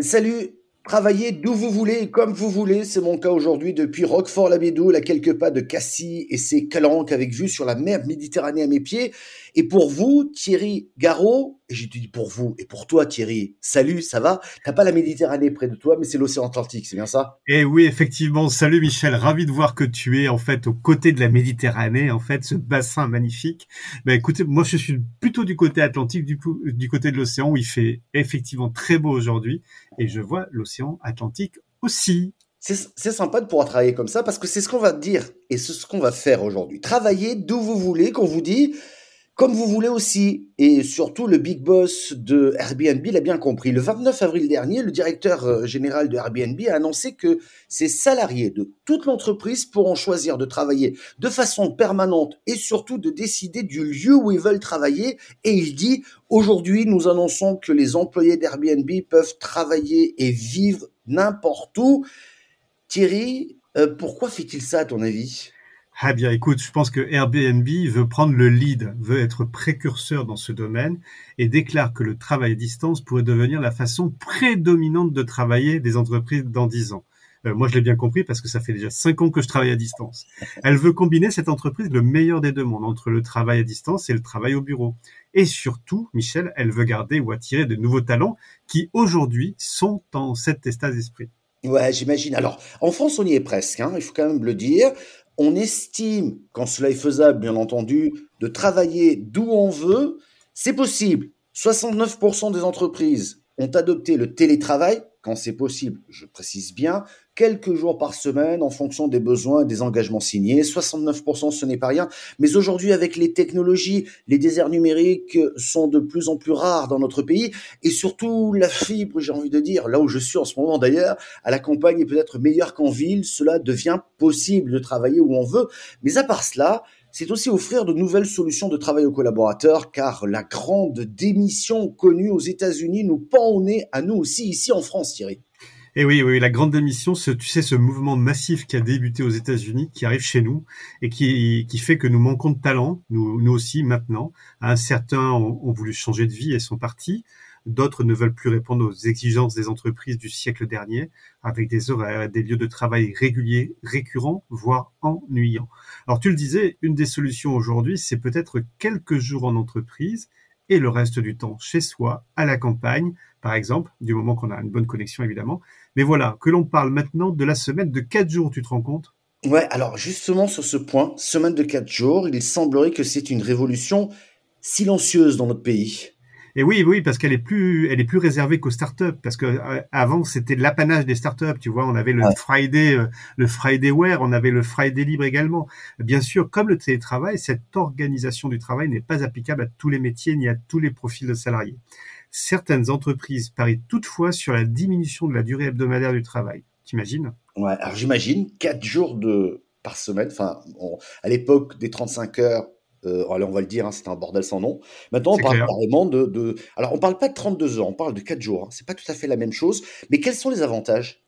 Salut, travaillez d'où vous voulez comme vous voulez. C'est mon cas aujourd'hui depuis Roquefort-la-Bédoule à quelques pas de Cassis et ses calanques avec vue sur la mer Méditerranée à mes pieds. Et pour vous, Thierry Garot, et j'ai dit pour vous et pour toi, Thierry, salut, ça va? T'as pas la Méditerranée près de toi, mais c'est l'océan Atlantique, c'est bien ça? Eh oui, effectivement. Salut Michel, ravi de voir que tu es en fait aux côtés de la Méditerranée, en fait, ce bassin magnifique. Ben écoutez, moi je suis plutôt du côté Atlantique, du, du côté de l'océan où il fait effectivement très beau aujourd'hui, et je vois l'océan Atlantique aussi. C'est sympa de pouvoir travailler comme ça parce que c'est ce qu'on va dire et c'est ce qu'on va faire aujourd'hui. Travailler d'où vous voulez, qu'on vous dit, comme vous voulez aussi. Et surtout, le big boss de Airbnb l'a bien compris. Le 29 avril dernier, le directeur euh, général de Airbnb a annoncé que ses salariés de toute l'entreprise pourront choisir de travailler de façon permanente et surtout de décider du lieu où ils veulent travailler. Et il dit, aujourd'hui, nous annonçons que les employés d'Airbnb peuvent travailler et vivre n'importe où. Thierry, euh, pourquoi fait-il ça à ton avis? Ah bien, écoute, je pense que Airbnb veut prendre le lead, veut être précurseur dans ce domaine et déclare que le travail à distance pourrait devenir la façon prédominante de travailler des entreprises dans dix ans. Euh, moi, je l'ai bien compris parce que ça fait déjà cinq ans que je travaille à distance. Elle veut combiner cette entreprise le meilleur des deux mondes entre le travail à distance et le travail au bureau. Et surtout, Michel, elle veut garder ou attirer de nouveaux talents qui aujourd'hui sont en cet état d'esprit. Ouais, j'imagine. Alors, en France, on y est presque, hein, il faut quand même le dire on estime, quand cela est faisable, bien entendu, de travailler d'où on veut. C'est possible. 69% des entreprises ont adopté le télétravail, quand c'est possible, je précise bien, quelques jours par semaine en fonction des besoins et des engagements signés. 69%, ce n'est pas rien. Mais aujourd'hui, avec les technologies, les déserts numériques sont de plus en plus rares dans notre pays. Et surtout, la fibre, j'ai envie de dire, là où je suis en ce moment d'ailleurs, à la campagne est peut-être meilleure qu'en ville. Cela devient possible de travailler où on veut. Mais à part cela, c'est aussi offrir de nouvelles solutions de travail aux collaborateurs, car la grande démission connue aux États-Unis nous pend au nez à nous aussi ici en France, Thierry. Et oui, oui, la grande démission, ce, tu sais, ce mouvement massif qui a débuté aux États-Unis, qui arrive chez nous et qui, fait que nous manquons de talent, nous, aussi maintenant. Un certains ont, ont voulu changer de vie et sont partis. D'autres ne veulent plus répondre aux exigences des entreprises du siècle dernier, avec des horaires, des lieux de travail réguliers, récurrents, voire ennuyants. Alors tu le disais, une des solutions aujourd'hui, c'est peut-être quelques jours en entreprise et le reste du temps chez soi, à la campagne, par exemple, du moment qu'on a une bonne connexion évidemment. Mais voilà, que l'on parle maintenant de la semaine de quatre jours, tu te rends compte? Ouais, alors justement sur ce point, semaine de quatre jours, il semblerait que c'est une révolution silencieuse dans notre pays. Et oui, oui, parce qu'elle est plus, elle est plus réservée qu'aux startups, parce que euh, avant c'était l'apanage des startups. Tu vois, on avait le Friday, euh, le Fridayware, on avait le Friday libre également. Bien sûr, comme le télétravail, cette organisation du travail n'est pas applicable à tous les métiers ni à tous les profils de salariés. Certaines entreprises parient toutefois sur la diminution de la durée hebdomadaire du travail. T'imagines? Ouais, alors j'imagine quatre jours de par semaine. Enfin, à l'époque des 35 heures, euh, on va le dire, hein, c'est un bordel sans nom. Maintenant, on parle carrément de, Alors, on parle pas de 32 heures, on parle de 4 jours. Hein. C'est pas tout à fait la même chose. Mais quels sont les avantages?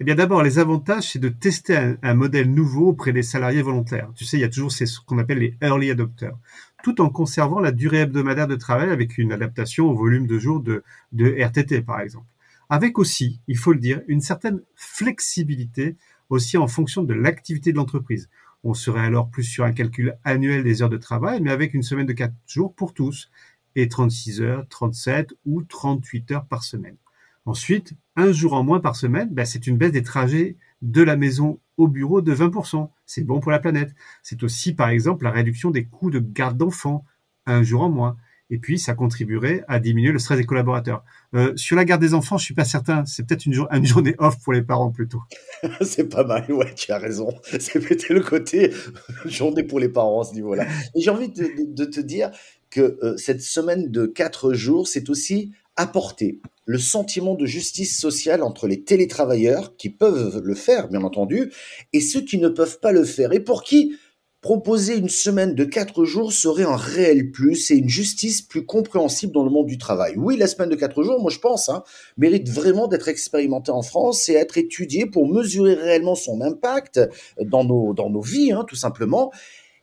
Eh bien, d'abord, les avantages, c'est de tester un, modèle nouveau auprès des salariés volontaires. Tu sais, il y a toujours ce qu'on appelle les early adopters, tout en conservant la durée hebdomadaire de travail avec une adaptation au volume de jours de, de RTT, par exemple. Avec aussi, il faut le dire, une certaine flexibilité aussi en fonction de l'activité de l'entreprise. On serait alors plus sur un calcul annuel des heures de travail, mais avec une semaine de 4 jours pour tous, et 36 heures, 37 ou 38 heures par semaine. Ensuite, un jour en moins par semaine, ben, c'est une baisse des trajets de la maison au bureau de 20%. C'est bon pour la planète. C'est aussi, par exemple, la réduction des coûts de garde d'enfants, un jour en moins. Et puis, ça contribuerait à diminuer le stress des collaborateurs. Euh, sur la garde des enfants, je suis pas certain. C'est peut-être une, journée off pour les parents plutôt. c'est pas mal, ouais, tu as raison. C'est peut-être le côté journée pour les parents à ce niveau-là. Et j'ai envie de, te dire que euh, cette semaine de quatre jours, c'est aussi apporter le sentiment de justice sociale entre les télétravailleurs qui peuvent le faire, bien entendu, et ceux qui ne peuvent pas le faire, et pour qui proposer une semaine de quatre jours serait un réel plus et une justice plus compréhensible dans le monde du travail. Oui, la semaine de quatre jours, moi je pense, hein, mérite vraiment d'être expérimentée en France et être étudiée pour mesurer réellement son impact dans nos, dans nos vies, hein, tout simplement.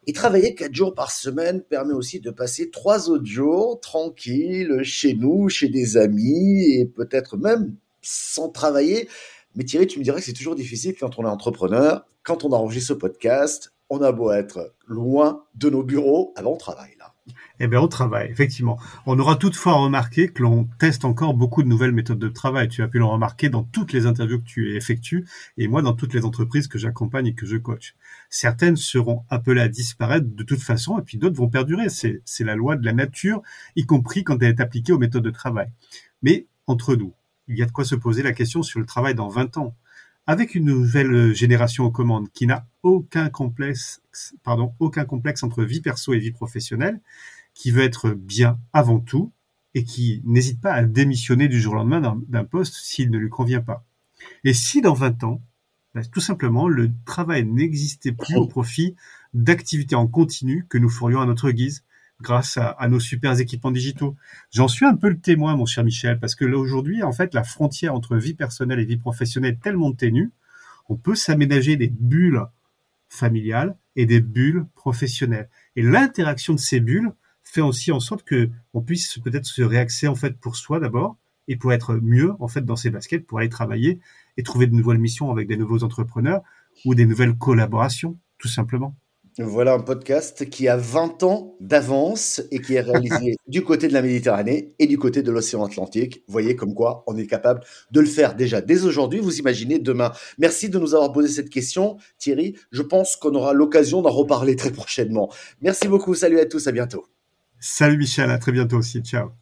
Et travailler quatre jours par semaine permet aussi de passer trois autres jours tranquilles chez nous, chez des amis et peut-être même sans travailler. Mais Thierry, tu me dirais que c'est toujours difficile quand on est entrepreneur, quand on enregistre ce podcast, on a beau être loin de nos bureaux, avant on travaille là. Eh bien, on travaille, effectivement. On aura toutefois remarqué que l'on teste encore beaucoup de nouvelles méthodes de travail. Tu as pu le remarquer dans toutes les interviews que tu effectues et moi dans toutes les entreprises que j'accompagne et que je coach. Certaines seront appelées à disparaître de toute façon et puis d'autres vont perdurer. C'est, c'est la loi de la nature, y compris quand elle est appliquée aux méthodes de travail. Mais entre nous, il y a de quoi se poser la question sur le travail dans 20 ans. Avec une nouvelle génération aux commandes qui n'a aucun complexe, pardon, aucun complexe entre vie perso et vie professionnelle, qui veut être bien avant tout et qui n'hésite pas à démissionner du jour au lendemain d'un poste s'il ne lui convient pas. Et si dans 20 ans, bah, tout simplement, le travail n'existait plus au profit d'activités en continu que nous ferions à notre guise grâce à, nos super équipements digitaux. J'en suis un peu le témoin, mon cher Michel, parce que là aujourd'hui, en fait, la frontière entre vie personnelle et vie professionnelle est tellement ténue, on peut s'aménager des bulles familiales et des bulles professionnelles. Et l'interaction de ces bulles fait aussi en sorte que on puisse peut-être se réaxer en fait pour soi d'abord et pour être mieux en fait dans ses baskets pour aller travailler et trouver de nouvelles missions avec des nouveaux entrepreneurs ou des nouvelles collaborations tout simplement. Voilà un podcast qui a 20 ans d'avance et qui est réalisé du côté de la Méditerranée et du côté de l'océan Atlantique. Vous voyez comme quoi on est capable de le faire déjà dès aujourd'hui. Vous imaginez demain. Merci de nous avoir posé cette question, Thierry. Je pense qu'on aura l'occasion d'en reparler très prochainement. Merci beaucoup. Salut à tous. À bientôt. Salut Michel. À très bientôt aussi. Ciao.